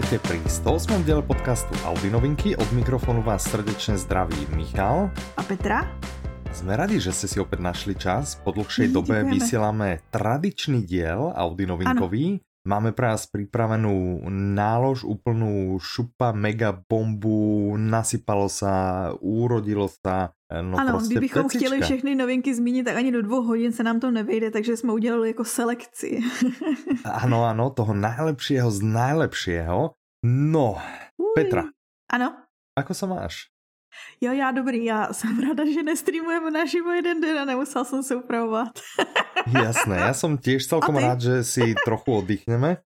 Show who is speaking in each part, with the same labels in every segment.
Speaker 1: vítajte pri 108. diele podcastu Audi novinky. Od mikrofonu vás srdečne zdraví Michal.
Speaker 2: A Petra.
Speaker 1: Sme radi, že ste si opäť našli čas. Po dlhšej dobe
Speaker 2: Ďakujeme.
Speaker 1: vysielame tradičný diel Audi novinkový. Máme pre vás pripravenú nálož úplnú šupa, mega bombu, nasypalo sa, urodilo sa. No
Speaker 2: ano, kdybychom
Speaker 1: pecička.
Speaker 2: chtěli všechny novinky zmínit, tak ani do dvou hodin se nám to nevejde, takže jsme udělali jako selekci.
Speaker 1: Áno, áno, toho najlepšieho z najlepšieho. No,
Speaker 2: Uj.
Speaker 1: Petra,
Speaker 2: Ano,
Speaker 1: ako sa máš?
Speaker 2: Jo, já dobrý, já jsem ráda, že nestreamujeme naživo jeden den a nemusel jsem se upravovat.
Speaker 1: Jasné, ja som tiež celkom rád, že si trochu oddychneme.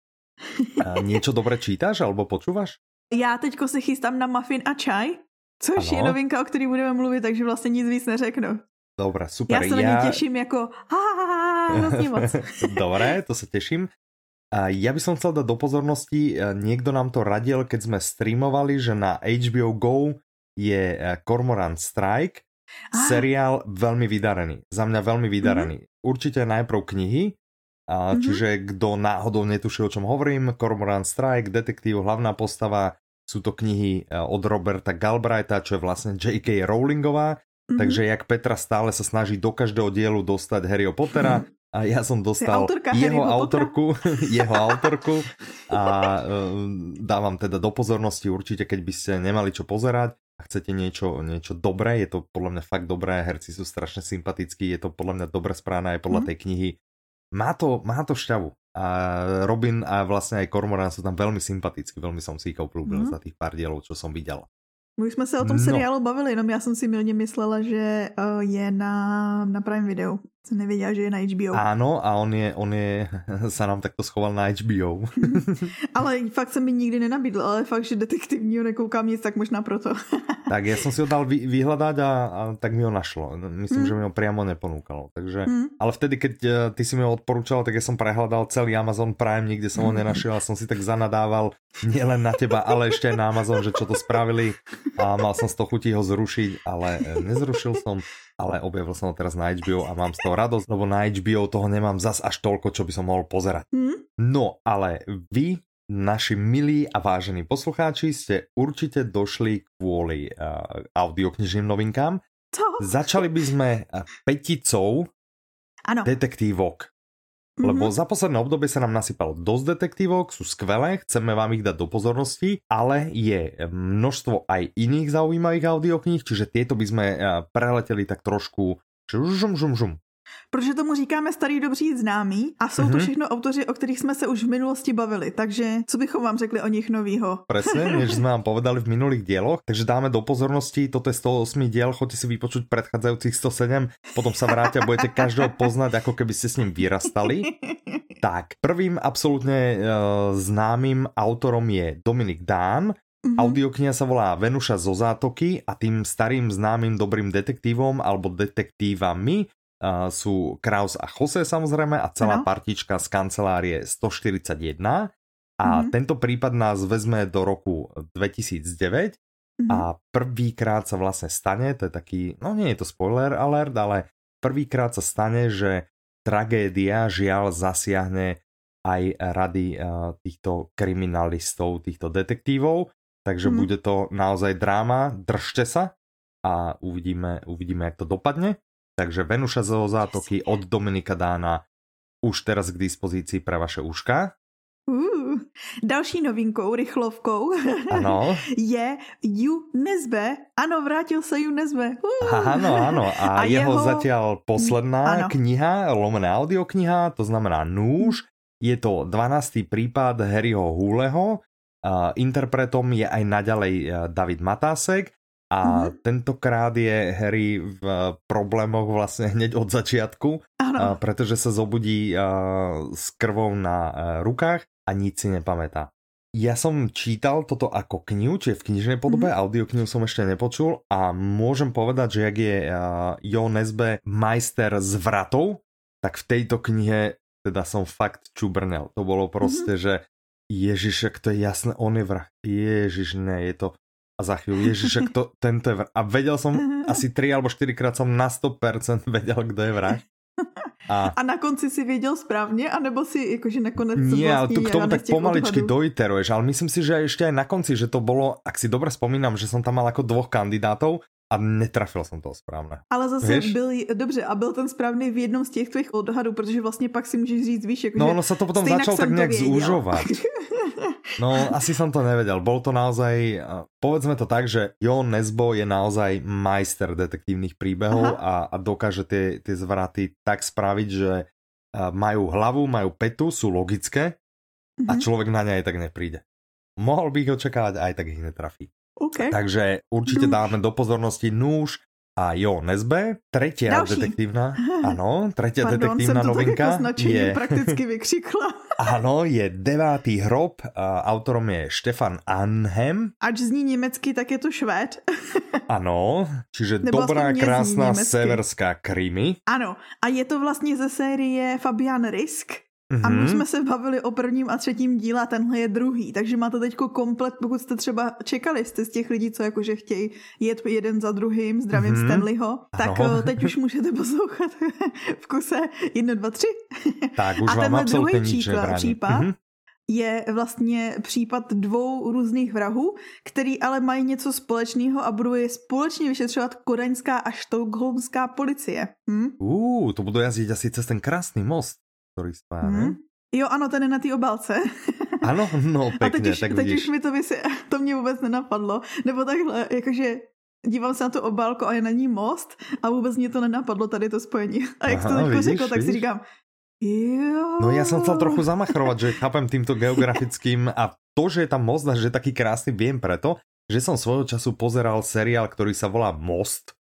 Speaker 1: A niečo dobre čítaš alebo počúvaš?
Speaker 2: Já teďko se chystám na muffin a čaj, což
Speaker 1: Ano.
Speaker 2: je novinka, o který budeme mluvit, takže vlastně nic víc neřeknu.
Speaker 1: Dobre,
Speaker 2: Já
Speaker 1: super.
Speaker 2: se na ně těším jako ha, ha, ha, ha, moc.
Speaker 1: Dobre, to sa teším. A ja by som chcel dať do pozornosti, e, niekto nám to radil, keď sme streamovali, že na HBO GO je e, Cormoran Strike,
Speaker 2: Á.
Speaker 1: seriál veľmi vydarený. Za mňa veľmi vydarený. Určite najprv knihy, a,
Speaker 2: Mhm.
Speaker 1: čiže kto náhodou netuší, o čom hovorím, Cormoran Strike, detektív, hlavná postava, sú to knihy e, od Roberta Galbraitha, čo je vlastne J.K. Rowlingová,
Speaker 2: Mhm.
Speaker 1: takže jak Petra stále sa snaží do každého dielu dostať Harryho Pottera, a ja som dostal jeho autorku, jeho autorku a um, dávam teda do pozornosti určite, keď by ste nemali čo pozerať a chcete niečo, niečo dobré, je to podľa mňa fakt dobré, herci sú strašne sympatickí, je to podľa mňa dobre správne aj podľa
Speaker 2: Mhm.
Speaker 1: tej knihy. Má to, má to šťavu. A Robin a vlastne aj Cormoran sú tam veľmi sympatickí, veľmi som si ich obľúbil
Speaker 2: Mhm.
Speaker 1: za tých pár dielov, čo som videl.
Speaker 2: My už jsme se o tom
Speaker 1: No.
Speaker 2: seriálu bavili, jenom já jsem si milně myslela, že uh, je na, na Prime Video. Jsem nevěděla, že je na HBO.
Speaker 1: Áno, a on je, on je, sa nám takto schoval na HBO.
Speaker 2: Ale fakt se mi nikdy nenabídl, ale fakt, že detektivního nekoukám nic, tak možná proto.
Speaker 1: Tak ja som si ho dal vy, vyhľadať a, a tak mi ho našlo. Myslím,
Speaker 2: Mm.
Speaker 1: že mi ho priamo neponúkalo. Takže,
Speaker 2: Hm.
Speaker 1: ale vtedy, keď eh, ty si mi ho odporúčal, tak ja som prehľadal celý Amazon Prime, nikde som ho
Speaker 2: Mm.
Speaker 1: nenašiel a som si tak zanadával nielen na teba, ale aj na Amazon, že čo to spravili a mal som z toho chutí ho zrušiť, ale eh, nezrušil som, ale objavil som ho teraz na HBO a mám z toho radosť, lebo na HBO toho nemám zas až toľko, čo by som mohol pozerať.
Speaker 2: Hm?
Speaker 1: No, ale vy, naši milí a vážení poslucháči, ste určite došli kvôli uh, audioknižným novinkám.
Speaker 2: To?
Speaker 1: Začali by sme uh, peticou
Speaker 2: Ano.
Speaker 1: detektívok.
Speaker 2: Mhm.
Speaker 1: Lebo za posledné obdobie sa nám nasypalo dosť detektívok, sú skvelé, chceme vám ich dať do pozornosti, ale je množstvo aj iných zaujímavých audiokníh, čiže tieto by sme uh, preleteli tak trošku žum, žum, žum.
Speaker 2: Protože tomu říkáme starý dobří známý a jsou to
Speaker 1: Mhm.
Speaker 2: všechno autoři, o kterých jsme se už v minulosti bavili. Takže co bychom vám řekli o nich novýho?
Speaker 1: Presne, než sme vám povedali v minulých dieloch. Takže dáme do pozornosti, toto je 108 diel, choďte si vypočuť predchádzajúcich 107, potom sa vráte a budete každého poznať, ako keby ste s ním vyrastali. Tak, prvým absolútne uh, známym autorom je Dominik Dán.
Speaker 2: Mhm.
Speaker 1: Audiokniha sa volá Venuša zo zátoky a tým starým známym dobrým detektívom alebo detektívami sú Kraus a Jose samozrejme a celá
Speaker 2: Ano.
Speaker 1: partička z kancelárie 141. A
Speaker 2: Mhm.
Speaker 1: tento prípad nás vezme do roku 2009
Speaker 2: Mhm.
Speaker 1: a prvýkrát sa vlastne stane, to je taký, no nie je to spoiler alert, ale prvýkrát sa stane, že tragédia žiaľ zasiahne aj rady uh, týchto kriminalistov, týchto detektívov, takže
Speaker 2: Mhm.
Speaker 1: bude to naozaj dráma, držte sa a uvidíme, uvidíme, jak to dopadne. Takže Venuša zo zátoky od Dominika Dána už teraz k dispozícii pre vaše uška.
Speaker 2: Uh, další novinkou, rychlovkou,
Speaker 1: Ano.
Speaker 2: je Ju Nezbe. Ano, vrátil se Ju Nezbe. Uh.
Speaker 1: Áno, áno. A,
Speaker 2: A
Speaker 1: jeho,
Speaker 2: jeho-
Speaker 1: zatiaľ posledná
Speaker 2: Áno.
Speaker 1: kniha, lomená audiokniha, to znamená Núž. Je to 12. prípad Harryho Húleho. A interpretom je aj naďalej eh, David Matásek. A
Speaker 2: Mhm.
Speaker 1: tentokrát je Harry v eh, problémoch vlastne hneď od začiatku,
Speaker 2: Ano.
Speaker 1: a pretože sa zobudí eh, s krvou na eh, rukách a nič si nepamätá. Ja som čítal toto ako knihu, čiže v knižnej podobe,
Speaker 2: Mhm.
Speaker 1: mm-hmm. audioknihu som ešte nepočul a môžem povedať, že jak je Jo Nesbe majster zvratov, tak v tejto knihe teda som fakt čubrnel. To bolo proste, mm-hmm. že Ježišek, to je jasné, on je vrah. Ježiš, ne, je to... A za chvíľu, Ježišek, to, tento je vrah. A vedel som, asi 3 alebo 4 krát som na 100% vedel, kto je vrah.
Speaker 2: A, a na konci si věděl správně, anebo si jakože nakonec
Speaker 1: Nie, ale tu k tomu tak pomaličky dojteruješ, ale myslím si, že ešte aj na konci, že to bolo, ak si dobre spomínam, že som tam mal ako dvoch kandidátov a netrafil jsem toho správně.
Speaker 2: Ale zase víš? byl, dobře, a byl ten správný v jednom z těch tvých odhadů, protože vlastně pak si můžeš říct, víš, jako,
Speaker 1: No, ono se to potom začalo tak nějak zúžovat. No, asi som to nevedel. Bol to naozaj, povedzme to tak, že Jon Nesbo je naozaj majster detektívnych príbehov a, a dokáže tie, tie zvraty tak spraviť, že majú hlavu, majú petu, sú logické a mhm. človek na ne aj tak nepríde. Mohol by ich očakávať, aj tak ich netrafí.
Speaker 2: Okay.
Speaker 1: Takže určite nůž. dáme do pozornosti nůž a jo, Nesbe. Tretia Další. detektívna, ano, tretia Pardon, detektívna novinka
Speaker 2: je... prakticky vykřikla.
Speaker 1: ano, je devátý hrob, autorom je Štefan Anhem.
Speaker 2: Ač zní německy, tak je to Švéd.
Speaker 1: ano, čiže Nebo dobrá, krásná severská krimi.
Speaker 2: Ano, a je to vlastně ze série Fabian Risk, Mm-hmm. A my mhm. jsme se bavili o prvním a třetím díle a tenhle je druhý, takže máte teďko komplet, pokud jste třeba čekali, jste z těch lidí, co jakože chtějí jet jeden za druhým, zdravím mm-hmm. Stanleyho, tak no. teď už můžete poslouchat v kuse 1, 2, 3.
Speaker 1: Tak, už a vám tenhle druhý příklad,
Speaker 2: případ mm-hmm je vlastně případ dvou různých vrahů, který ale mají něco společného a budou je společně vyšetřovat koreňská a štokholmská policie. Hm?
Speaker 1: Uh, to budou jazdit asi cez ten krásný most který spája, hmm.
Speaker 2: Jo, ano, ten je na té obálce.
Speaker 1: Ano, no pěkně, a
Speaker 2: teď už,
Speaker 1: tak
Speaker 2: teď už mi to, vysě, to mě vůbec nenapadlo. Nebo takhle, jakože dívám se na tu obálku a je na ní most a vůbec mě to nenapadlo tady to spojení. A jak Aha, to teď řekl, tak si říkám, jo.
Speaker 1: No já jsem chcel trochu zamachrovat, že chápem týmto geografickým a to, že je tam most a že je taký krásný, vím preto, že som svojho času pozeral seriál, ktorý sa volá Most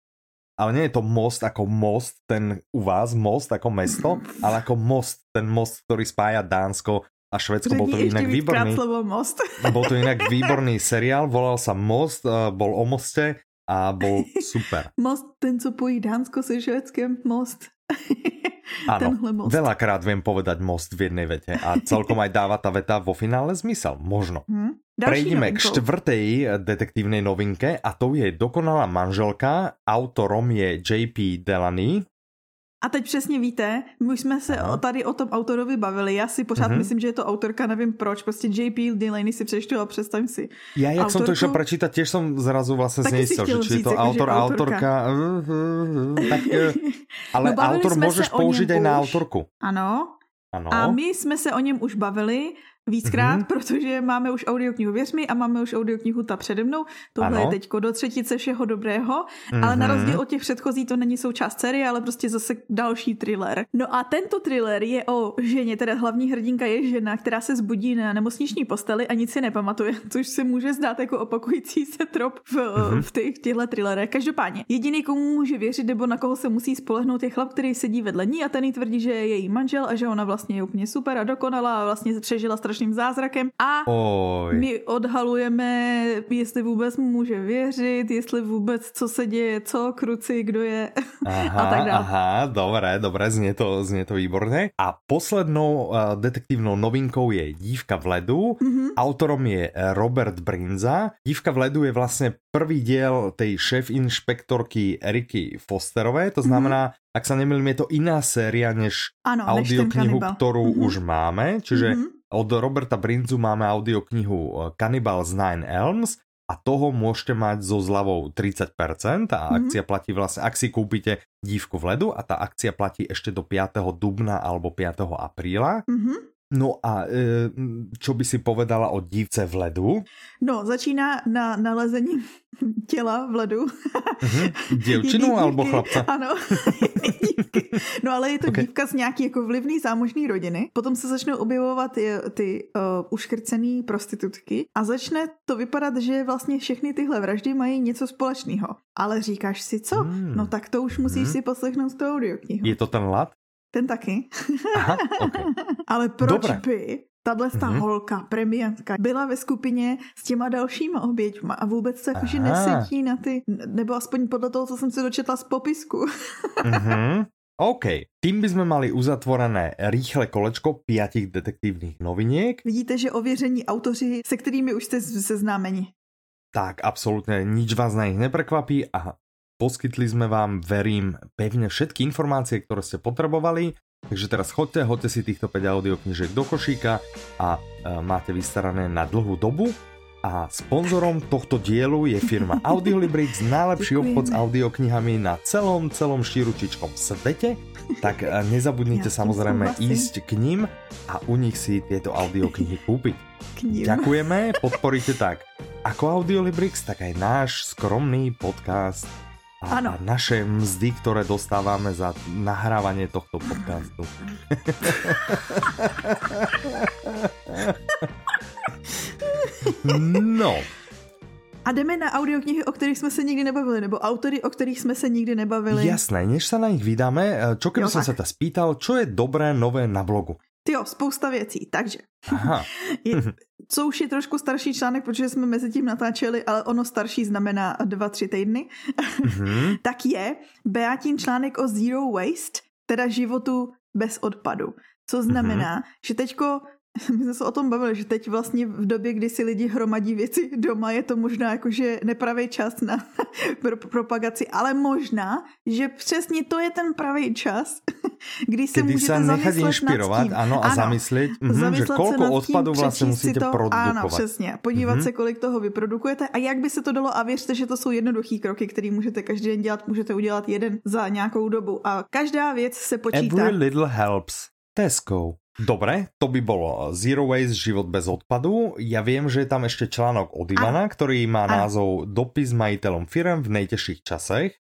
Speaker 1: ale nie je to most ako most, ten u vás most ako mesto, ale ako most, ten most, ktorý spája Dánsko a Švedsko. Bol to inak výborný.
Speaker 2: most.
Speaker 1: Bol to inak výborný seriál, volal sa Most, eh, bol o moste a bol super.
Speaker 2: Most, ten, co pojí Dánsko se Švedskem, most.
Speaker 1: Áno, veľakrát viem povedať most v jednej vete a celkom aj dáva tá veta vo finále zmysel. Možno. Hmm. Prejdeme k štvrtej detektívnej novinke a to je Dokonalá manželka. Autorom je JP Delany.
Speaker 2: A teď přesně víte, my už jsme se Aha. tady o tom autorovi bavili, já si pořád mm-hmm. myslím, že je to autorka, nevím proč, prostě JP Delaney si přečtu a představím si.
Speaker 1: Já, jak Autorku... jsem to šel prečítať, těž jsem zrazu vlastně znejistil, že či je to autor, autorka, tak, eh, ale no, autor můžeš použít i na autorku.
Speaker 2: Ano, ano. A my jsme se o něm už bavili víckrát, mm-hmm. protože máme už audioknihu Věř mi a máme už audioknihu Ta přede mnou. Tohle ano. je teďko do třetice všeho dobrého, mm-hmm. ale na mhm. rozdíl od těch předchozí to není součást série, ale prostě zase další thriller. No a tento thriller je o ženě, teda hlavní hrdinka je žena, která se zbudí na nemocniční posteli a nic si nepamatuje, což se může zdát jako opakující se trop v, mm-hmm. v těch, těchto thrillerech. Každopádně, jediný, komu může věřit nebo na koho se musí spolehnout, je chlap, který sedí vedle ní a ten jí tvrdí, že je její manžel a že ona vlastně je úplně super a dokonalá a vlastně přežila strašným zázrakem a
Speaker 1: Oj.
Speaker 2: my odhalujeme, jestli vůbec může věřit, jestli vůbec co se děje, co, kruci, kdo je aha, a tak dále.
Speaker 1: Aha, dobré, dobré, znie to, znie to výborně. A poslednou uh, detektívnou novinkou je Dívka v ledu. Mm-hmm. Autorom je Robert Brinza. Dívka v ledu je vlastně prvý diel tej šéf inšpektorky Eriky Fosterové, to znamená, mm-hmm. ak sa nemýlim, je to iná séria než ano, audioknihu, ktorú mm-hmm. už máme, čiže mm-hmm. Od Roberta Brinzu máme audioknihu eh, Cannibals Nine Elms a toho môžete mať so zľavou 30% a mm-hmm. akcia platí vlastne, ak si kúpite dívku v ledu a tá akcia platí ešte do 5. dubna alebo 5. apríla. Mm-hmm. No a e, čo by si povedala o dívce v ledu?
Speaker 2: No, začíná na nalezení těla v ledu.
Speaker 1: Děvčinu alebo chlapca?
Speaker 2: Ano. no ale je to okay. dívka z nějaký jako vlivný zámožný rodiny. Potom se začnou objevovat ty, uh, uškrcený prostitutky a začne to vypadat, že vlastně všechny tyhle vraždy mají něco společného. Ale říkáš si co? Hmm. No tak to už musíš hmm. si poslechnout tu audioknihu.
Speaker 1: Je to ten lad?
Speaker 2: Ten taky.
Speaker 1: Aha, okay.
Speaker 2: Ale proč Dobre. by tahle mm-hmm. holka, premiantka, byla ve skupině s těma dalšíma oběťma a vůbec se jakože nesetí na ty, nebo aspoň podle toho, co jsem se dočetla z popisku.
Speaker 1: mm-hmm. OK, tím bychom mali uzatvorené rýchle kolečko pětich detektivních noviniek.
Speaker 2: Vidíte, že ověření autoři, se kterými už jste seznámeni.
Speaker 1: Tak, absolutně, nič vás na nich neprekvapí a Poskytli sme vám, verím, pevne všetky informácie, ktoré ste potrebovali. Takže teraz chodte, hoďte si týchto 5 audioknižiek do košíka a e, máte vystarané na dlhú dobu. A sponzorom tohto dielu je firma Audiolibrix, najlepší obchod s audioknihami na celom, celom šíručičkom svete. Tak e, nezabudnite ja samozrejme ísť k ním a u nich si tieto audioknihy kúpiť. Ďakujeme, podporíte tak ako Audiolibrix, tak aj náš skromný podcast a naše mzdy, ktoré dostávame za nahrávanie tohto podcastu. no.
Speaker 2: A jdeme na audioknihy, o kterých jsme se nikdy nebavili, nebo autory, o kterých jsme se nikdy nebavili.
Speaker 1: Jasné, než se na nich vydáme, čo keby som sa ta spýtal, čo je dobré nové na blogu?
Speaker 2: Jo, spousta věcí, takže. Aha. je, co už je trošku starší článek, protože jsme mezi tím natáčeli, ale ono starší znamená dva, tři týdny, mm-hmm. tak je Beatin článek o zero waste, teda životu bez odpadu. Co znamená, mm-hmm. že teďko my jsme se o tom bavili, že teď vlastně v době, kdy si lidi hromadí věci doma, je to možná jakože nepravý čas na pro propagaci, ale možná, že přesně to je ten pravý čas, kdy se Kedy můžete nechat
Speaker 1: inšpirovat, ano, a ano, zamyslet, mm, že kolko odpadu vlastně musíte to, produkovat.
Speaker 2: Ano, přesně. Podívat mm-hmm. se, kolik toho vyprodukujete a jak by se to dalo a věřte, že to jsou jednoduché kroky, které můžete každý den dělat, můžete udělat jeden za nějakou dobu a každá věc se počítá.
Speaker 1: Every little helps. Tesco. Dobre, to by bolo Zero Waste, život bez odpadu. Ja viem, že je tam ešte článok od Ivana, a, ktorý má a, názov Dopis majiteľom firm v nejtěžších časech.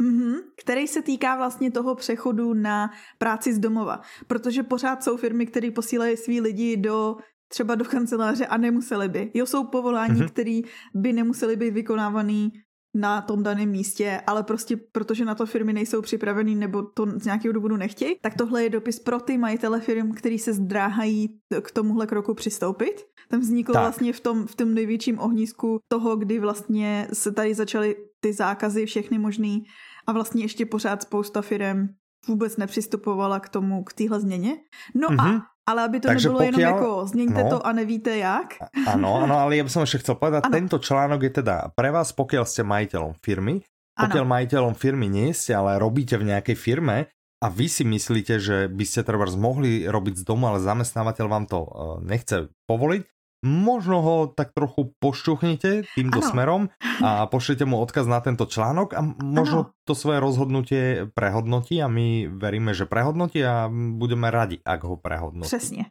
Speaker 2: Mm-hmm, který se týká vlastně toho přechodu na práci z domova. Protože pořád jsou firmy, které posílají svý lidi do třeba do kanceláře a nemuseli by. Jo, jsou povolání, mm-hmm. které by nemuseli být vykonávaný na tom daném místě, ale prostě protože na to firmy nejsou připravený nebo to z nějakého důvodu nechtějí, tak tohle je dopis pro ty majitele firm, který se zdráhají k tomuhle kroku přistoupit. Tam vzniklo tak. vlastně v tom, v tom největším ohnisku toho, kdy vlastně se tady začaly ty zákazy všechny možný a vlastně ještě pořád spousta firm vůbec nepřistupovala k tomu, k téhle změně. No mm-hmm. a mhm. Ale aby to Takže nebylo pokiaľ... jenom jako změňte no, to a nevíte jak.
Speaker 1: Ano, ano, ale ja by som ešte chcel povedať, ano. tento článok je teda pre vás, pokiaľ ste majiteľom firmy, pokiaľ ano. majiteľom firmy nie ste, ale robíte v nejakej firme a vy si myslíte, že by ste treba mohli robiť z domu, ale zamestnávateľ vám to eh, nechce povoliť, možno ho tak trochu pošťuchnite týmto ano. smerom a pošlete mu odkaz na tento článok a možno ano. to svoje rozhodnutie prehodnotí a my veríme, že prehodnotí a budeme radi, ak ho prehodnotí.
Speaker 2: Přesně.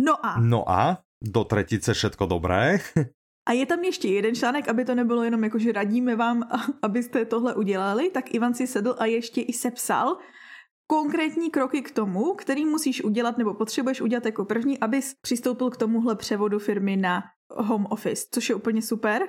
Speaker 2: No a?
Speaker 1: No a? Do tretice všetko dobré.
Speaker 2: A je tam ještě jeden článek, aby to nebylo jenom jako, že radíme vám, abyste tohle udělali, tak Ivan si sedl a ještě i sepsal konkrétní kroky k tomu, který musíš udělat nebo potřebuješ udělat jako první, abys přistoupil k tomuhle převodu firmy na home office, což je úplně super.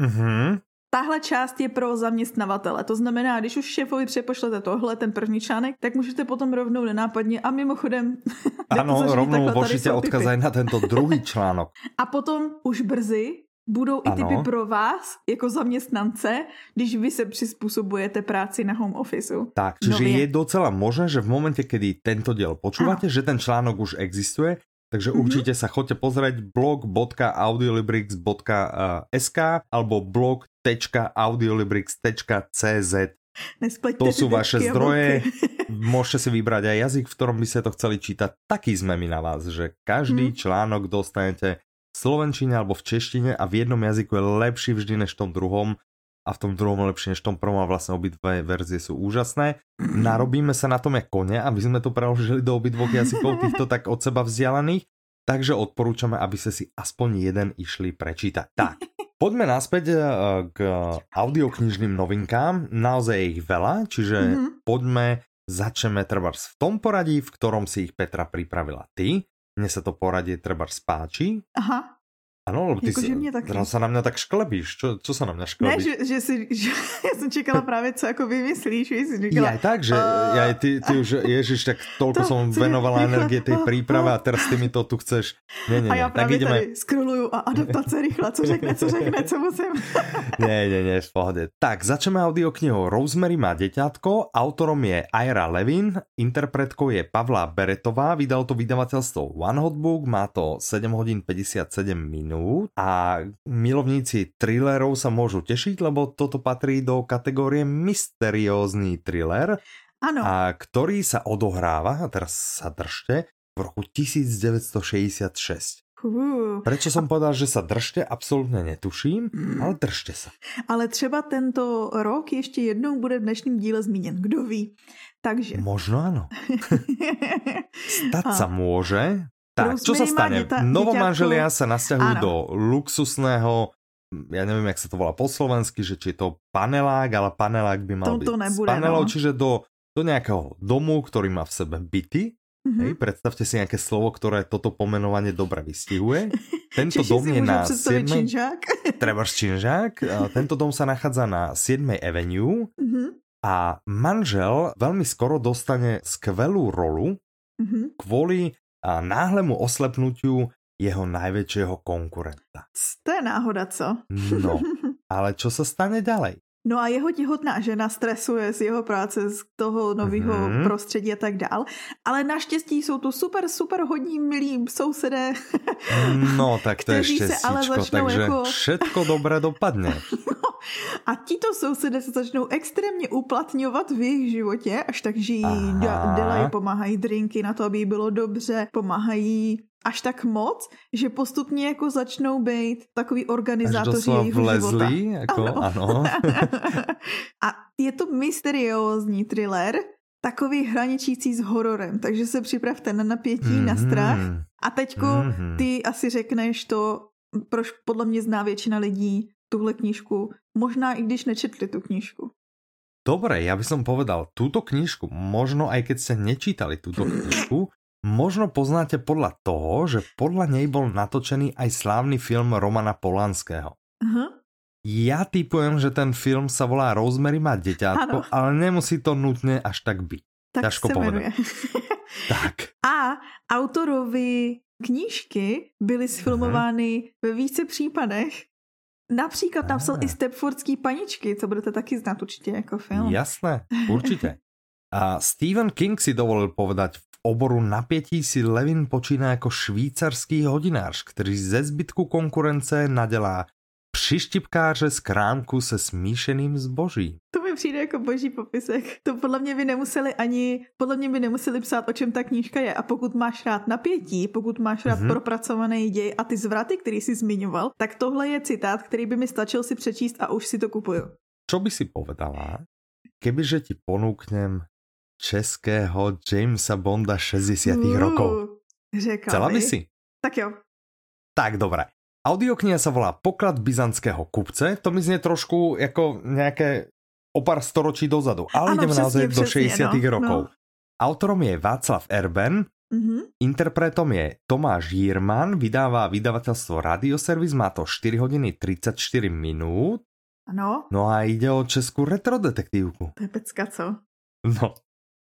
Speaker 2: Mm-hmm. Tahle část je pro zaměstnavatele, to znamená, když už šéfovi přepošlete tohle, ten první článek, tak můžete potom rovnou nenápadně a mimochodem...
Speaker 1: Ano, rovnou pošlete odkaz na tento druhý článok.
Speaker 2: A potom už brzy budou ano. i typy pro vás jako zaměstnance, když vy se přizpůsobujete práci na home officeu.
Speaker 1: Tak, čiže Nově. je docela možné, že v momente, kdy tento diel počúvate, ano. že ten článok už existuje, takže mm-hmm. určite sa chodte pozrieť blog.audiolibrix.sk alebo blog.audiolibrix.cz To sú vaše zdroje. Môžete si vybrať aj jazyk, v ktorom by ste to chceli čítať. Taký sme my na vás, že každý mm. článok dostanete slovenčine alebo v češtine a v jednom jazyku je lepší vždy než v tom druhom a v tom druhom lepšie než v tom prvom a vlastne obidve verzie sú úžasné. Narobíme sa na tom jak kone, aby sme to preložili do obidvoch jazykov týchto tak od seba vzdialených, takže odporúčame, aby ste si aspoň jeden išli prečítať. Tak, poďme naspäť eh, k audioknižným novinkám, naozaj je ich veľa, čiže mm-hmm. poďme, začneme trebárs v tom poradí, v ktorom si ich Petra pripravila ty. Mne sa to poradie treba spáči.
Speaker 2: Aha.
Speaker 1: Ano, lebo ty jako, si, mě taky. se na mě tak šklebíš. Čo, čo se na mě šklebíš?
Speaker 2: Ne, že, že, si, že já jsem čekala právě, co jako vymyslíš. Že jsi říkala,
Speaker 1: ja, tak, že uh, ja, ty, ty už, ježiš, tak tolko to, som venovala energie tej príprave a teraz ty mi to tu chceš. Nie, nie,
Speaker 2: a já právě tak ideme... tady scrolluju a adaptace rychle, co řekne, co řekne, co musím.
Speaker 1: nie, nie, nie, v pohode. Tak, začneme audioknihou Rosemary má deťatko, autorom je Ira Levin, interpretkou je Pavla Beretová, vydal to vydavateľstvo One Hot Book, má to 7 hodín 57 minút minút a milovníci thrillerov sa môžu tešiť, lebo toto patrí do kategórie mysteriózny thriller.
Speaker 2: ano.
Speaker 1: a ktorý sa odohráva, a teraz sa držte, v roku 1966. Uh. Prečo som povedal, že sa držte, absolútne netuším, ale držte sa.
Speaker 2: Ale třeba tento rok ještě jednou bude v dnešním díle zmíněn, kdo ví. Takže...
Speaker 1: Možno ano. Stať sa môže. Tak, čo sa stane? Děta, Novomanželia sa nasťahujú do luxusného ja neviem, jak sa to volá po slovensky, že či je to panelák, ale panelák by mal to, byť to nebude, s panelou, no. čiže do, do nejakého domu, ktorý má v sebe byty, Mm-hmm. Hej, predstavte si nejaké slovo, ktoré toto pomenovanie dobre vystihuje. Tento dom je na 7. Trebaš činžák. Tento dom sa nachádza na 7. Avenue mm-hmm. a manžel veľmi skoro dostane skvelú rolu mm-hmm. kvôli náhlemu oslepnutiu jeho najväčšieho konkurenta.
Speaker 2: To je náhoda, co?
Speaker 1: No, ale čo sa stane ďalej?
Speaker 2: No a jeho těhotná žena stresuje z jeho práce, z toho nového mm-hmm. prostředí a tak dál. Ale naštěstí jsou tu super, super hodní, milí sousedé.
Speaker 1: No, tak to je štěstíčko, takže jako... všetko dobré dopadne. No,
Speaker 2: a tito sousedé se začnou extrémně uplatňovat v jejich životě, až tak žijí, dělají, pomáhají drinky na to, aby jí bylo dobře, pomáhají až tak moc, že postupně jako začnou být takový organizátoři jejich života.
Speaker 1: Jako, ano. ano.
Speaker 2: a je to mysteriózní thriller, takový hraničící s hororem, takže se připravte na napětí, mm-hmm. na strach. A teďko mm-hmm. ty asi řekneš to, proč podle mě zná většina lidí tuhle knížku, možná i když nečetli tu knížku.
Speaker 1: Dobre, ja by som povedal, túto knižku, možno aj keď ste nečítali túto knižku, Možno poznáte podľa toho, že podľa nej bol natočený aj slávny film Romana Polanského. Uh-huh. Ja typujem, že ten film sa volá Rosemary má deťátko, ano. ale nemusí to nutne až tak byť. Tak Ťažko povedať. tak.
Speaker 2: A autorovi knížky byly sfilmovány uh-huh. ve více případech. Například napsal i Stepfordský paničky, co budete taky znát určitě jako film.
Speaker 1: Jasné, určitě. A Stephen King si dovolil povedať oboru napätí si Levin počíná jako švýcarský hodinář, který ze zbytku konkurence nadělá přištipkáře z krámku se smíšeným zboží.
Speaker 2: To mi přijde jako boží popisek. To podle mě by nemuseli ani, podle mě by nemuseli psát, o čem ta knížka je. A pokud máš rád napětí, pokud máš rád mm-hmm. propracovaný děj a ty zvraty, který jsi zmiňoval, tak tohle je citát, který by mi stačil si přečíst a už si to kupuju.
Speaker 1: Co by si povedala, kebyže ti ponúknem českého Jamesa Bonda 60 uh, rokov.
Speaker 2: Řekal
Speaker 1: Chcela by si?
Speaker 2: Tak jo.
Speaker 1: Tak dobré. Audiokniha sa volá Poklad byzantského kupce. To mi znie trošku jako nějaké o pár storočí dozadu. Ale ano, ideme naozaj do 60 no, rokov. No. Autorom je Václav Erben, mm-hmm. interpretom je Tomáš Jirman, vydává vydavateľstvo Radioservis, má to 4 hodiny 34 minút.
Speaker 2: Ano.
Speaker 1: No a ide o českou retrodetektívku.
Speaker 2: To je pecka, co?
Speaker 1: No,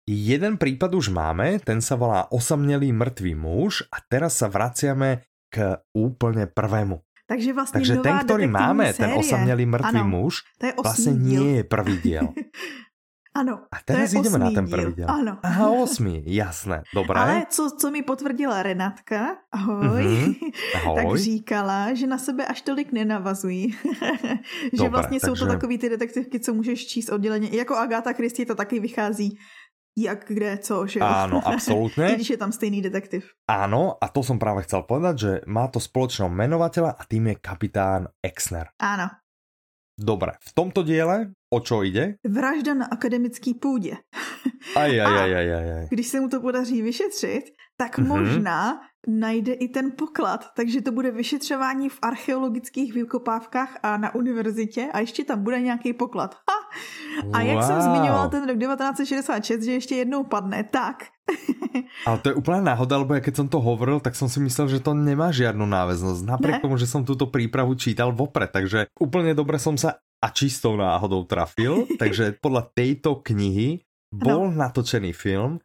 Speaker 1: Jeden prípad už máme, ten sa volá Osamělý mrtvý muž a teraz sa vraciame k úplne prvému.
Speaker 2: Takže vlastně
Speaker 1: Takže
Speaker 2: ten,
Speaker 1: ktorý máme, série. ten osamělý mrtvý ano, muž, to je vlastně nie je prvý diel.
Speaker 2: Ano.
Speaker 1: A teraz jdeme na ten první
Speaker 2: díl. Ano.
Speaker 1: Aha, osmý, jasné, dobré.
Speaker 2: Ale co, co mi potvrdila Renatka, ahoj, mm-hmm. ahoj. tak říkala, že na sebe až tolik nenavazují. že Dobré, vlastně takže... jsou to takový ty detektivky, co můžeš číst odděleně. Jako Agáta Christie to taky vychází jak, kde, co, že jo?
Speaker 1: Áno, absolútne.
Speaker 2: Když je tam stejný detektiv.
Speaker 1: Áno, a to som práve chcel povedať, že má to spoločného menovateľa a tým je kapitán Exner.
Speaker 2: Áno.
Speaker 1: Dobre, v tomto diele o čo ide?
Speaker 2: Vražda na akademický půdě.
Speaker 1: Aj, aj, aj, aj, aj, aj.
Speaker 2: Když se mu to podaří vyšetřit, tak mm-hmm. možná najde i ten poklad. Takže to bude vyšetřování v archeologických vykopávkách a na univerzitě a ještě tam bude nějaký poklad. A wow. jak jsem zmiňoval ten rok 1966, že ještě jednou padne, tak.
Speaker 1: Ale to je úplná náhoda, lebo keď som to hovoril, tak som si myslel, že to nemá žiadnu náväznosť. Napriek ne? tomu, že som túto prípravu čítal vopred, takže úplne dobre som sa a čistou náhodou trafil. takže podľa tejto knihy bol no. natočený film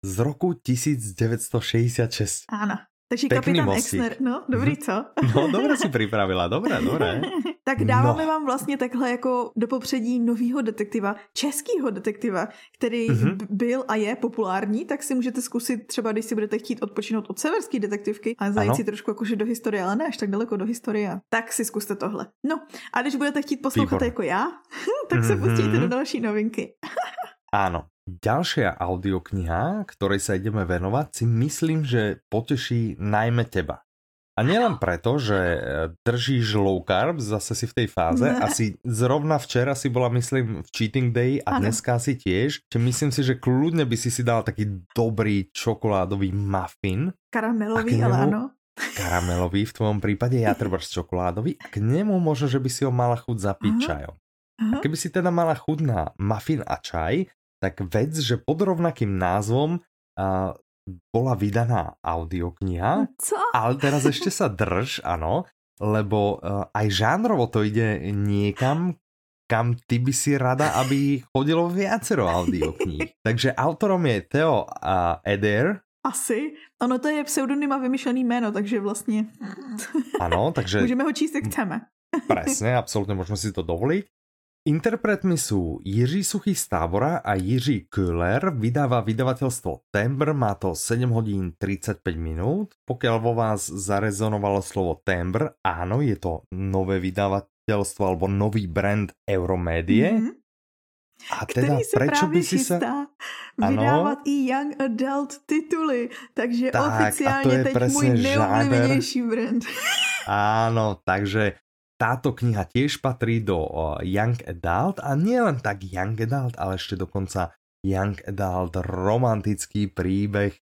Speaker 1: z roku 1966.
Speaker 2: Áno. Takže Pekný kapitán mostík. Exner, no, dobrý, co?
Speaker 1: No, dobré si připravila, dobré, dobré.
Speaker 2: tak dáváme no. vám vlastně takhle jako do popředí nového detektiva, českého detektiva, který mm-hmm. byl a je populární, tak si můžete zkusit třeba, když si budete chtít odpočinout od severské detektivky a zajít ano. si trošku jakože do historie, ale ne až tak daleko do historie, tak si zkuste tohle. No, a když budete chtít poslouchat Výbor. jako já, tak se mm-hmm. pustíte do další novinky.
Speaker 1: Áno, ďalšia audiokniha, ktorej sa ideme venovať, si myslím, že poteší najmä teba. A nielen preto, že e, držíš low carb, zase si v tej fáze, ne. asi zrovna včera si bola, myslím, v cheating day a ano. dneska si tiež, že myslím si, že kľudne by si si dal taký dobrý čokoládový muffin.
Speaker 2: Karamelový, ale áno.
Speaker 1: Karamelový v tvojom prípade, ja treba čokoládový a k nemu možno, že by si ho mala chuť zapiť čajom. A keby si teda mala chuť na muffin a čaj, tak vec, že pod rovnakým názvom uh, bola vydaná audiokniha,
Speaker 2: Co?
Speaker 1: ale teraz ešte sa drž, áno, lebo uh, aj žánrovo to ide niekam, kam ty by si rada, aby chodilo viacero audiokníh. Takže autorom je Theo uh, Eder.
Speaker 2: Asi. Ono to je pseudonym a vymyšlený jméno, takže vlastně...
Speaker 1: Ano, takže...
Speaker 2: Můžeme ho číst, jak chceme.
Speaker 1: Presne, absolútne môžeme si to dovoliť. Interpretmi sú Jiří Suchý z Tábora a Jiří Köhler, vydáva vydavateľstvo Tembr, má to 7 hodín 35 minút. Pokiaľ vo vás zarezonovalo slovo Tembr, áno, je to nové vydavateľstvo alebo nový brand Euromédie. Mm -hmm.
Speaker 2: A teda, Který se prečo by si sa... vydávat ano? i young adult tituly, takže tak, oficiálně teď můj nejoblíbenější brand.
Speaker 1: Áno, takže táto kniha tiež patrí do Young Adult a nie len tak Young Adult, ale ešte dokonca Young Adult romantický príbeh.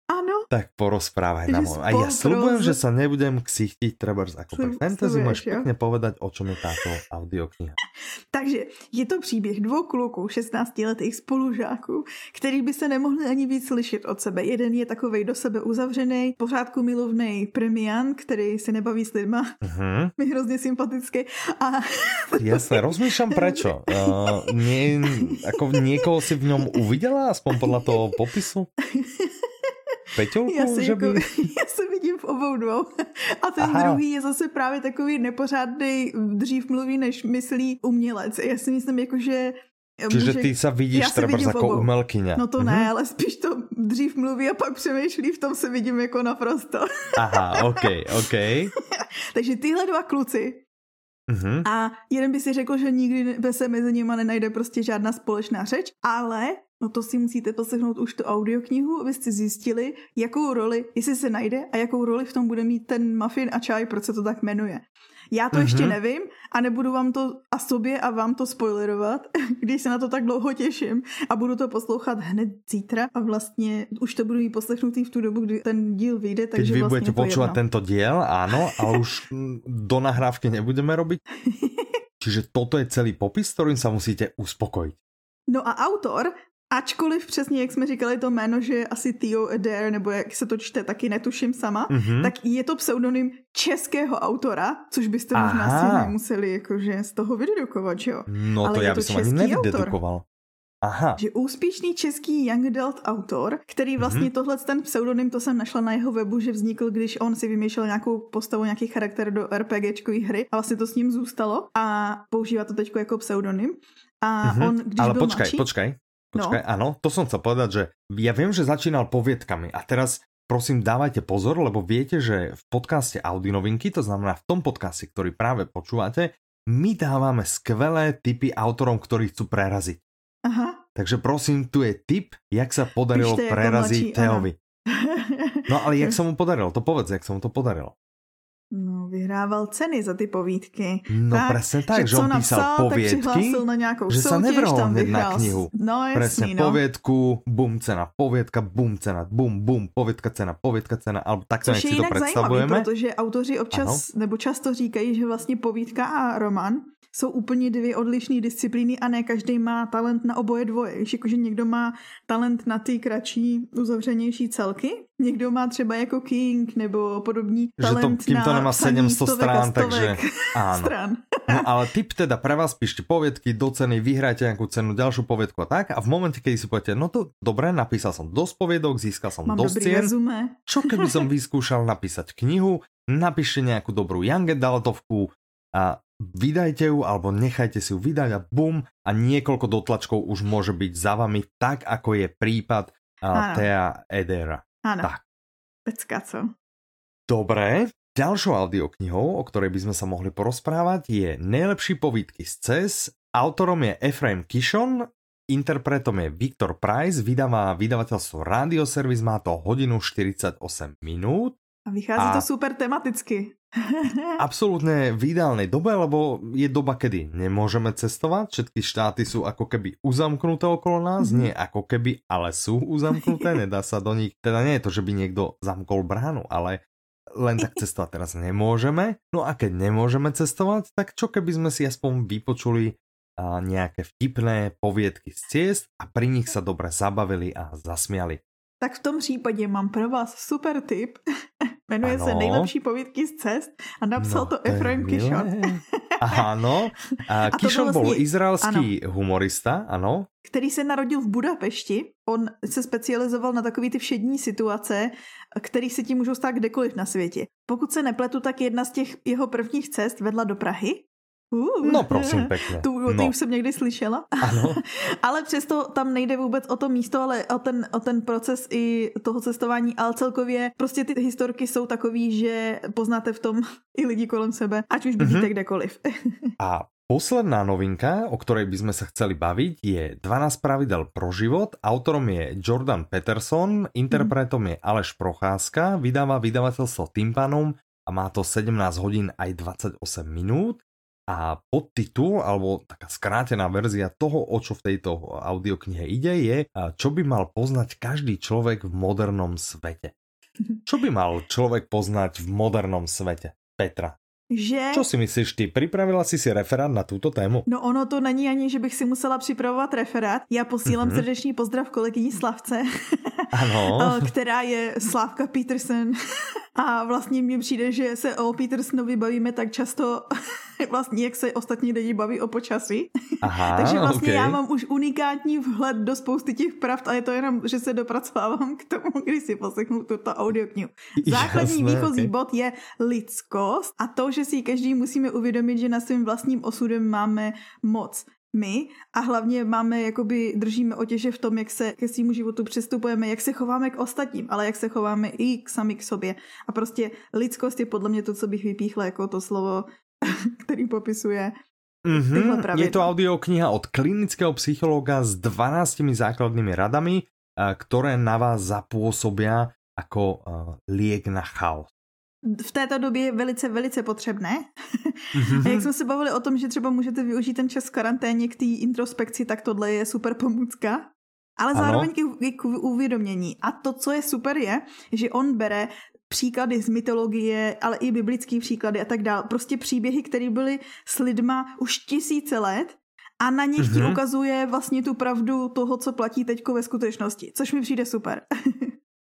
Speaker 1: Tak porozprávaj nám. A ja slúbujem, že sa nebudem ksichtiť treba ako pre fantasy, môžeš pekne povedať, o čom je táto audiokniha.
Speaker 2: Takže je to příběh dvou kluků, 16-letých spolužáků, který by se nemohli ani víc slyšet od sebe. Jeden je takovej do sebe uzavřený, pořádku milovný premian, který se nebaví s lidma. Uh-huh. Mi hrozně sympatický. A...
Speaker 1: Jasne, rozmýšľam prečo. Uh, nie, ako niekoho si v ňom uvidela, aspoň podľa toho popisu? Peťulku,
Speaker 2: já, si
Speaker 1: že by...
Speaker 2: jako, já se vidím v obou dvou. A ten Aha. druhý je zase právě takový nepořádný, dřív mluví, než myslí umělec. Já si myslím, jako, že
Speaker 1: Čiže ty sa vidíš třeba jako umelkyňa.
Speaker 2: No to ne, ale spíš to dřív mluví a pak přemýšlí, v tom se vidím jako naprosto.
Speaker 1: Aha, ok, ok.
Speaker 2: Takže tyhle dva kluci uh-huh. a jeden by si řekl, že nikdy se mezi nimi nenajde prostě žádná společná řeč, ale No to si musíte poslechnout už tu audioknihu, abyste zjistili, jakou roli, jestli se najde a jakou roli v tom bude mít ten muffin a čaj, proč se to tak jmenuje. Já to mm-hmm. ještě nevím a nebudu vám to a sobě a vám to spoilerovat, když se na to tak dlouho těším a budu to poslouchat hned zítra a vlastně už to budu mít poslechnutý v tu dobu, kdy ten díl vyjde, takže
Speaker 1: Keď vy
Speaker 2: vlastně
Speaker 1: budete počúvať tento diel, áno, ale už do nahrávky nebudeme robiť. Čiže toto je celý popis, ktorým sa musíte uspokojiť.
Speaker 2: No a autor Ačkoliv přesně, jak jsme říkali to jméno, že asi Theo Adair, nebo jak se to čte, taky netuším sama, mm-hmm. tak je to pseudonym českého autora, což byste Aha. možná si nemuseli jakože z toho vydedukovat, že jo?
Speaker 1: No Ale to já bych ani nevydedukoval. Aha.
Speaker 2: Že úspěšný český young adult autor, který vlastně mm-hmm. tohle ten pseudonym, to jsem našla na jeho webu, že vznikl, když on si vymýšlel nějakou postavu, nějaký charakter do RPGčkové hry a vlastně to s ním zůstalo a používá to teď jako pseudonym. A mm-hmm. on, když
Speaker 1: Ale
Speaker 2: byl
Speaker 1: počkaj, mladší, počkaj, Počkaj, no. áno, to som chcel povedať, že ja viem, že začínal poviedkami a teraz prosím dávajte pozor, lebo viete, že v podcaste Audi novinky, to znamená v tom podcaste, ktorý práve počúvate, my dávame skvelé tipy autorom, ktorí chcú preraziť.
Speaker 2: Aha.
Speaker 1: Takže prosím, tu je tip, jak sa podarilo Píšte preraziť Teovi. No ale jak sa mu podarilo? To povedz, jak sa mu to podarilo.
Speaker 2: No, vyhrával ceny za ty povídky.
Speaker 1: No tak, presne tak, že, že on písal napsal, poviedky,
Speaker 2: na nějakou
Speaker 1: že
Speaker 2: sa
Speaker 1: nevrhol
Speaker 2: hneď
Speaker 1: na knihu.
Speaker 2: No jasný,
Speaker 1: presne,
Speaker 2: no.
Speaker 1: poviedku, bum, cena, poviedka, bum, cena, bum, bum, poviedka, cena, poviedka, cena, alebo tak
Speaker 2: Což
Speaker 1: si to predstavujeme.
Speaker 2: Zajímavý, protože autoři občas, ano. nebo často říkají, že vlastně povídka a román jsou úplně dvě odlišné disciplíny a ne každý má talent na oboje dvoje. Víš, jakože někdo má talent na ty kratší, uzavřenější celky, někdo má třeba jako King nebo podobný talent
Speaker 1: že to, to nemá 700 strán, takže
Speaker 2: áno. Stran.
Speaker 1: no ale tip teda pre vás, píšte poviedky do ceny, vyhrajte nejakú cenu, ďalšiu poviedku a tak a v momente, keď si poviete, no to dobre, napísal som dosť poviedok, získal som
Speaker 2: Mám
Speaker 1: dosť cien, čo keby som
Speaker 2: vyskúšal
Speaker 1: napísať knihu, napíšte nejakú dobrú Young Adultovku a vydajte ju alebo nechajte si ju vydať a bum a niekoľko dotlačkov už môže byť za vami, tak ako je prípad uh, Thea Edera.
Speaker 2: Áno, tak. pecka co.
Speaker 1: Dobre, ďalšou audioknihou, o ktorej by sme sa mohli porozprávať, je Nejlepší povídky z CES. Autorom je Efraim Kishon interpretom je Viktor Price, vydává vydavateľstvo Radioservis, má to hodinu 48 minút.
Speaker 2: A vychází a... to super tematicky.
Speaker 1: Absolútne v ideálnej dobe, lebo je doba, kedy nemôžeme cestovať, všetky štáty sú ako keby uzamknuté okolo nás, mm-hmm. nie ako keby, ale sú uzamknuté, nedá sa do nich, teda nie je to, že by niekto zamkol bránu, ale len tak cestovať teraz nemôžeme. No a keď nemôžeme cestovať, tak čo keby sme si aspoň vypočuli a nejaké vtipné poviedky z ciest a pri nich sa dobre zabavili a zasmiali.
Speaker 2: Tak v tom případě mám pro vás super tip. Jmenuje ano. se Nejlepší povídky z cest a napsal no, to Efraim Kishon.
Speaker 1: Ano. A Kishon vlastně, byl izraelský ano. humorista, ano.
Speaker 2: Který se narodil v Budapešti. On se specializoval na takové ty všední situace, které se ti můžou stát kdekoliv na světě. Pokud se nepletu, tak jedna z těch jeho prvních cest vedla do Prahy
Speaker 1: Uh, no prosím pěkně.
Speaker 2: Tu,
Speaker 1: ty
Speaker 2: no. už jsem někdy slyšela.
Speaker 1: Ano.
Speaker 2: ale přesto tam nejde vůbec o to místo, ale o ten, o ten proces i toho cestování, ale celkově prostě ty historky jsou takový, že poznáte v tom i lidi kolem sebe, ať už bydlíte mm-hmm. kdekoliv.
Speaker 1: A Posledná novinka, o ktorej by sme sa chceli baviť, je 12 pravidel pro život. Autorom je Jordan Peterson, interpretom je Aleš Procházka, vydáva vydavateľstvo Tympanom a má to 17 hodín aj 28 minút. A podtitul, alebo taká skrátená verzia toho, o čo v tejto audioknihe ide, je, čo by mal poznať každý človek v modernom svete. Čo by mal človek poznať v modernom svete? Petra.
Speaker 2: Že...
Speaker 1: Co si myslíš ty? Připravila jsi si referát na tuto tému?
Speaker 2: No ono to není ani, že bych si musela připravovat referát. Já posílám mm-hmm. srdeční pozdrav kolegyni Slavce,
Speaker 1: ano.
Speaker 2: která je Slávka Peterson. A vlastně mně přijde, že se o Petersonovi bavíme tak často, vlastně jak se ostatní lidi baví o počasí.
Speaker 1: Aha,
Speaker 2: Takže vlastně
Speaker 1: okay.
Speaker 2: já mám už unikátní vhled do spousty těch pravd a je to jenom, že se dopracovávám k tomu, když si poslechnu tuto audioknihu. Základní Jasné, výchozí okay. bod je lidskost a to, že si každý musíme uvědomit, že na svým vlastním osudem máme moc my a hlavně máme, jakoby držíme otěže v tom, jak se ke svýmu životu přistupujeme, jak se chováme k ostatním, ale jak se chováme i k sami k sobě. A prostě lidskost je podle mě to, co bych vypíchla jako to slovo, který popisuje
Speaker 1: Mm-hmm. Je to audiokniha od klinického psychologa s 12 základnými radami, které na vás zapůsobia jako liek na chaos
Speaker 2: v této době je velice, velice potřebné. Mm-hmm. jak jsme se bavili o tom, že třeba můžete využít ten čas v karanténě k té introspekci, tak tohle je super pomůcka. Ale ano. zároveň k, k uvědomění. A to, co je super, je, že on bere příklady z mytologie, ale i biblické příklady a tak dále. Prostě příběhy, které byly s lidma už tisíce let a na nich mm-hmm. ti mhm. ukazuje vlastně tu pravdu toho, co platí teďko ve skutečnosti, což mi přijde super.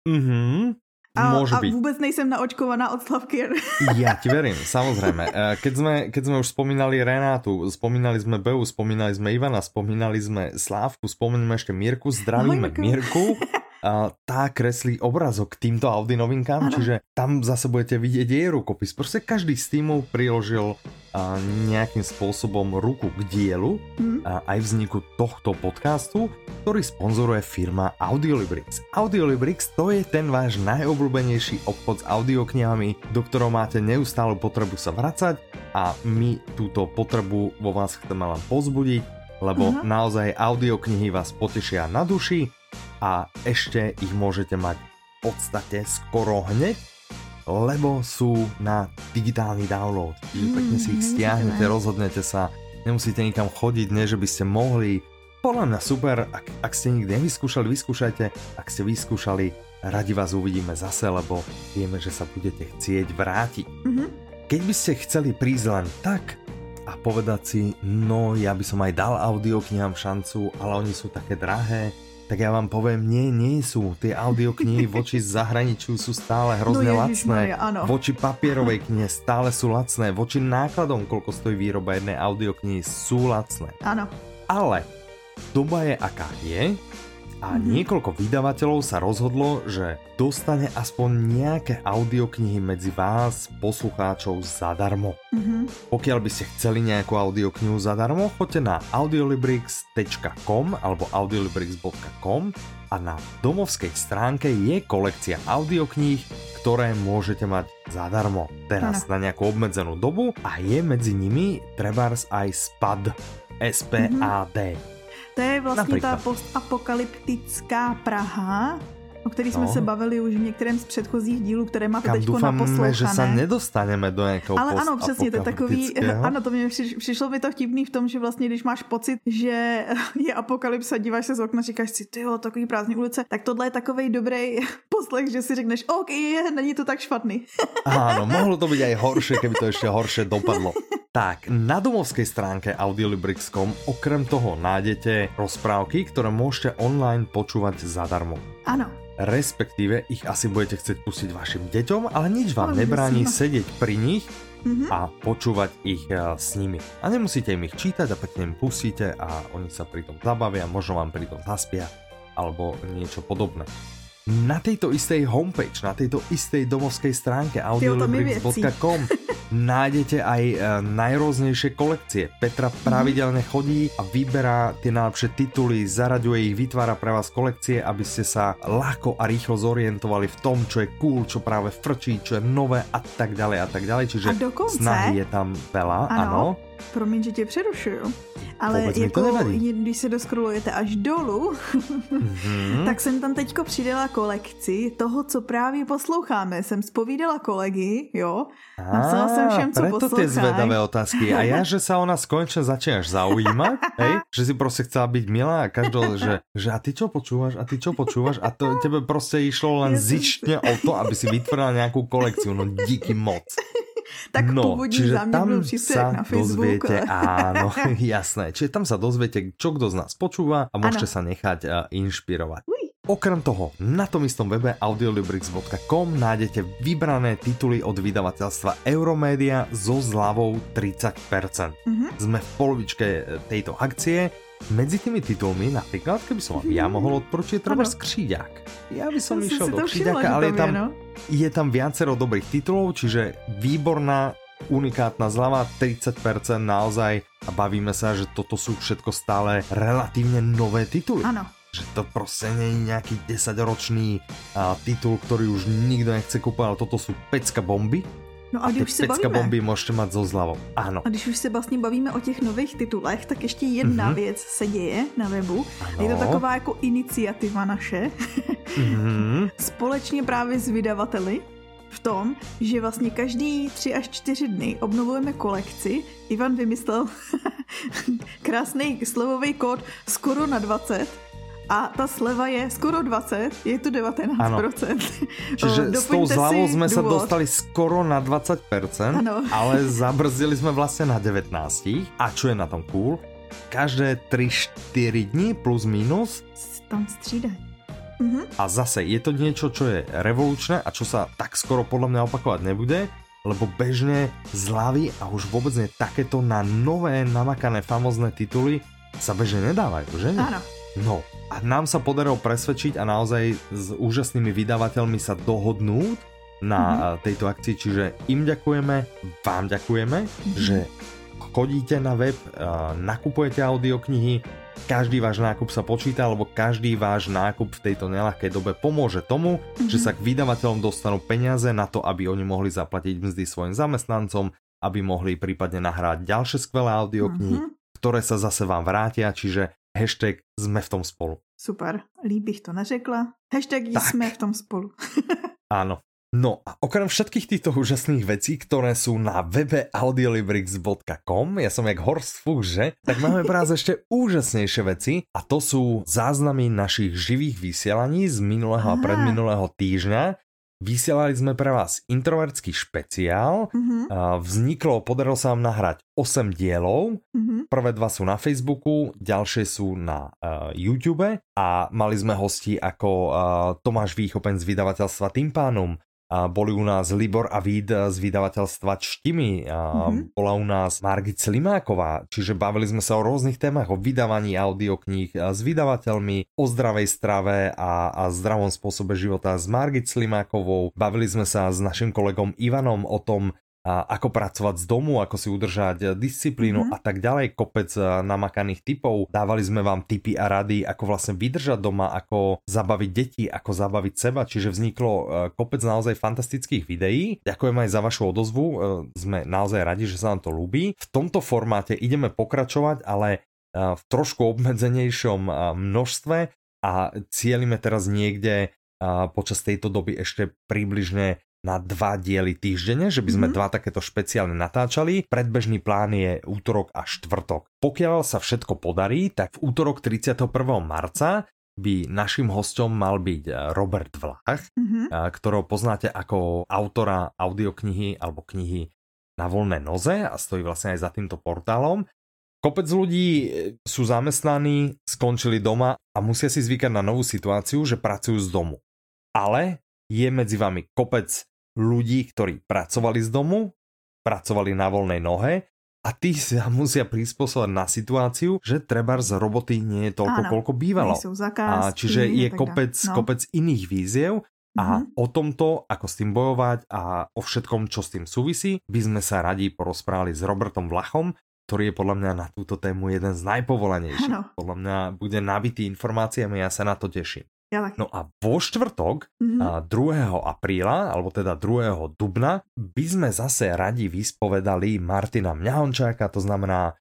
Speaker 1: mm-hmm.
Speaker 2: A, Môže a byť. vůbec nejsem naočkovaná od Slavky.
Speaker 1: Ja ti verím, samozrejme. E, keď sme, keď sme už spomínali Renátu, spomínali sme Beu, spomínali sme Ivana, spomínali sme Slávku, spomíname ešte Mirku, zdravíme Mirku tá kreslí obrazok týmto Audi novinkám, ano. čiže tam zase budete vidieť jej rukopis. Proste každý z týmov priložil a, nejakým spôsobom ruku k dielu mm. a, aj vzniku tohto podcastu, ktorý sponzoruje firma Audiolibrix. Audiolibrix to je ten váš najobľúbenejší obchod s audioknihami, do ktorého máte neustále potrebu sa vracať a my túto potrebu vo vás chceme len pozbudiť, lebo uh-huh. naozaj audioknihy vás potešia na duši a ešte ich môžete mať v podstate skoro hneď, lebo sú na digitálny download. Čiže pekne si ich mm, stiahnete, rozhodnete sa, nemusíte nikam chodiť, ne, že by ste mohli. Podľa mňa super, ak, ak ste nikdy nevyskúšali, vyskúšajte. Ak ste vyskúšali, radi vás uvidíme zase, lebo vieme, že sa budete chcieť vrátiť. Mm-hmm. Keď by ste chceli prísť len tak a povedať si, no ja by som aj dal audioknihám šancu, ale oni sú také drahé, tak ja vám poviem, nie, nie sú. Tie audioknihy voči zahraničiu sú stále hrozne no lacné.
Speaker 2: Maria,
Speaker 1: voči papierovej knihe stále sú lacné. Voči nákladom, koľko stojí výroba jednej audioknihy, sú lacné.
Speaker 2: Áno.
Speaker 1: Ale doba je aká je a niekoľko vydavateľov sa rozhodlo, že dostane aspoň nejaké audioknihy medzi vás, poslucháčov, zadarmo. Mm-hmm. Pokiaľ by ste chceli nejakú audioknihu zadarmo, choďte na audiolibrix.com alebo audiolibrix.com a na domovskej stránke je kolekcia audiokníh, ktoré môžete mať zadarmo. Teraz ano. na nejakú obmedzenú dobu a je medzi nimi trebárs aj SPAD. S-P-A-D. Mm-hmm
Speaker 2: To je vlastně Napríklad. ta postapokalyptická Praha, o který jsme no. se bavili už v některém z předchozích dílů, které máte teď naposlouchané.
Speaker 1: že se nedostaneme do nějakého
Speaker 2: Ale ano, přesně, to je takový, ano, to mě přišlo mi to vtipný v tom, že vlastně, když máš pocit, že je apokalypsa, díváš se z okna, říkáš si, ty jo, takový prázdný ulice, tak tohle je takový dobrý poslech, že si řekneš, OK, není to tak špatný.
Speaker 1: Áno, mohlo to být aj horšie, keby to ještě horšie dopadlo. Tak, na domovskej stránke audiolibrix.com okrem toho nájdete rozprávky, ktoré môžete online počúvať zadarmo.
Speaker 2: Áno
Speaker 1: respektíve ich asi budete chcieť pustiť vašim deťom, ale nič vám nebráni sedieť pri nich mm-hmm. a počúvať ich uh, s nimi. A nemusíte im ich čítať a pekne im pustíte a oni sa pri tom zabavia, možno vám pri tom zaspia alebo niečo podobné. Na tejto istej homepage, na tejto istej domovskej stránke audiolibrix.com nájdete aj e, najrôznejšie kolekcie. Petra mhm. pravidelne chodí a vyberá tie najlepšie tituly, zaraďuje ich, vytvára pre vás kolekcie, aby ste sa ľahko a rýchlo zorientovali v tom, čo je cool, čo práve frčí, čo je nové a tak ďalej a tak ďalej. Čiže snahy je tam veľa, ano. ano.
Speaker 2: Promiň, že tě přerušuju. Ale Vůbec jako, když se doskrolujete až dolů, mm-hmm. tak jsem tam teďko přidala kolekci toho, co právě posloucháme. Jsem spovídala kolegy, jo. Napsala jsem všem, co poslouchají.
Speaker 1: ty zvedavé otázky. A já, že se ona konečně začínáš zaujímat, hej? že si prostě chcela být milá a každou, že, že a ty čo počúvaš, a ty čo počúvaš a to tebe prostě išlo len zištně o to, aby si vytvorila nějakou kolekci. No díky moc.
Speaker 2: Tak no, původní čiže záměr tam byl sa na Facebook. Dozviete,
Speaker 1: áno, jasné. Čiže tam sa dozviete, čo kdo z nás počúva a môžete ano. sa nechať uh, inšpirovať. Uj. Okrem toho, na tom istom webe audiolibrix.com nájdete vybrané tituly od vydavateľstva Euromedia so zľavou 30%. Mm-hmm. Sme v polovičke e, tejto akcie. Medzi tými titulmi, napríklad, keby som vám ja mohol odporučiť, treba skříďák. Ja by som išiel do skříďáka, ale je tam, no? je tam viacero dobrých titulov, čiže výborná unikátna zľava, 30% naozaj a bavíme sa, že toto sú všetko stále relatívne nové tituly.
Speaker 2: Áno.
Speaker 1: Že to prostě není nejaký 10-ročný titul, ktorý už nikto nechce kúpať, ale toto sú pecka bomby No a, a když už se bavíme, bomby můžete mít zo zľavou. Ano.
Speaker 2: A když už se vlastně bavíme o těch nových titulech, tak ještě jedna mm-hmm. věc se děje na webu. Ano. Je to taková jako iniciativa naše. mm-hmm. Společně právě s vydavateli v tom, že vlastně každý tři až čtyři dny obnovujeme kolekci. Ivan vymyslel krásný slovový kód skoro na 20 a ta sleva je skoro 20, je to 19%. Ano.
Speaker 1: Čiže s tou zľavou sme sa dostali skoro na 20%, ano. ale zabrzdili sme vlastne na 19. A čo je na tom cool? Každé 3-4 dní plus minus
Speaker 2: tam střídají.
Speaker 1: Mhm. A zase je to niečo, čo je revolučné a čo sa tak skoro podľa mňa opakovať nebude, lebo bežne zľavy a už vôbec nie takéto na nové namakané famozné tituly sa bežne nedávajú, že?
Speaker 2: Áno.
Speaker 1: No, a nám sa podarilo presvedčiť a naozaj s úžasnými vydavateľmi sa dohodnúť na mm-hmm. tejto akcii, čiže im ďakujeme, vám ďakujeme, mm-hmm. že chodíte na web, nakupujete audioknihy, každý váš nákup sa počíta, alebo každý váš nákup v tejto nelahkej dobe pomôže tomu, mm-hmm. že sa k vydavateľom dostanú peniaze na to, aby oni mohli zaplatiť mzdy svojim zamestnancom, aby mohli prípadne nahrať ďalšie skvelé audioknihy, mm-hmm. ktoré sa zase vám vrátia, čiže hashtag sme v tom spolu.
Speaker 2: Super, líp bych to neřekla. Hashtag tak. jsme v tom spolu.
Speaker 1: Áno. No a okrem všetkých týchto úžasných vecí, ktoré sú na webe audiolibrix.com, ja som jak Horst Fuchs, že? Tak máme pre vás ešte úžasnejšie veci a to sú záznamy našich živých vysielaní z minulého a predminulého týždňa, Vysielali sme pre vás introvertský špeciál. Mm-hmm. Vzniklo, podarilo sa vám nahrať 8 dielov. Mm-hmm. Prvé dva sú na Facebooku, ďalšie sú na uh, YouTube a mali sme hosti ako uh, Tomáš Výchopen z vydavateľstva Timpánum, a boli u nás Libor a Vid z vydavateľstva Čtimi, a mm-hmm. bola u nás Margit Slimáková, čiže bavili sme sa o rôznych témach, o vydávaní audiokníh s vydavateľmi, o zdravej strave a, a zdravom spôsobe života s Margit Slimákovou. Bavili sme sa s našim kolegom Ivanom o tom, a ako pracovať z domu, ako si udržať disciplínu mm-hmm. a tak ďalej, kopec eh, namakaných typov. Dávali sme vám tipy a rady, ako vlastne vydržať doma, ako zabaviť deti, ako zabaviť seba, čiže vzniklo eh, kopec naozaj fantastických videí. Ďakujem aj za vašu odozvu, eh, sme naozaj radi, že sa nám to ľúbi. V tomto formáte ideme pokračovať, ale v trošku obmedzenejšom množstve a cieľime teraz niekde počas tejto doby ešte približne na dva diely týždenne, že by sme mm-hmm. dva takéto špeciálne natáčali. Predbežný plán je útorok a štvrtok. Pokiaľ sa všetko podarí, tak v útorok 31. marca by našim hostom mal byť eh, Robert Vlach, mm-hmm. ktorého poznáte ako autora audioknihy alebo knihy na voľné noze a stojí vlastne aj za týmto portálom. Kopec ľudí eh, sú zamestnaní, skončili doma a musia si zvykať na novú situáciu, že pracujú z domu. Ale je medzi vami kopec ľudí, ktorí pracovali z domu, pracovali na voľnej nohe a tí sa musia prispôsobať na situáciu, že treba z roboty nie je toľko, Áno, koľko bývalo.
Speaker 2: a
Speaker 1: čiže je kopec, no. kopec iných víziev a mm-hmm. o tomto, ako s tým bojovať a o všetkom, čo s tým súvisí, by sme sa radi porozprávali s Robertom Vlachom, ktorý je podľa mňa na túto tému jeden z najpovolanejších. Ano. Podľa mňa bude nabitý informáciami, ja sa na to teším.
Speaker 2: Ja tak.
Speaker 1: No a vo štvrtok, mm-hmm. 2. apríla, alebo teda 2. dubna, by sme zase radi vyspovedali Martina Mňahončáka, to znamená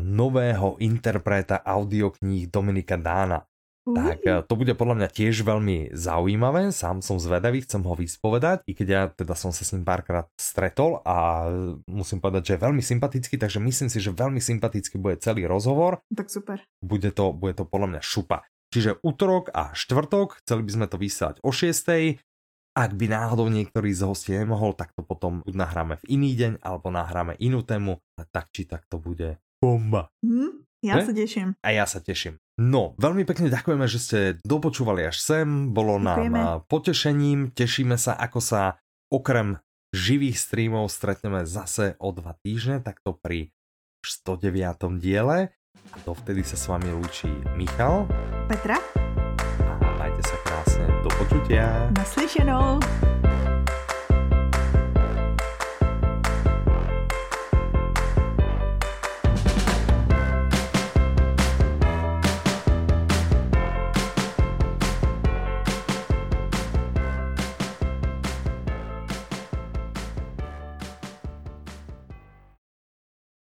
Speaker 1: nového interpreta audiokníh Dominika Dána. Tak to bude podľa mňa tiež veľmi zaujímavé, sám som zvedavý, chcem ho vyspovedať, i keď ja teda som sa s ním párkrát stretol a musím povedať, že je veľmi sympatický, takže myslím si, že veľmi sympatický bude celý rozhovor.
Speaker 2: Tak super.
Speaker 1: Bude to, bude to podľa mňa šupa. Čiže útorok a štvrtok, chceli by sme to vysielať o 6. Ak by náhodou niektorý z hostí nemohol, tak to potom buď nahráme v iný deň, alebo nahráme inú tému, ale tak či tak to bude bomba.
Speaker 2: Mm, ja ne? sa teším.
Speaker 1: A ja sa teším. No, veľmi pekne ďakujeme, že ste dopočúvali až sem, bolo Ďakujeme. nám potešením, tešíme sa, ako sa okrem živých streamov stretneme zase o dva týždne, takto pri 109. diele. Dovtedy sa s vami lúči Michal.
Speaker 2: Petra.
Speaker 1: A majte sa krásne. Do počutia.
Speaker 2: Naslyšenou.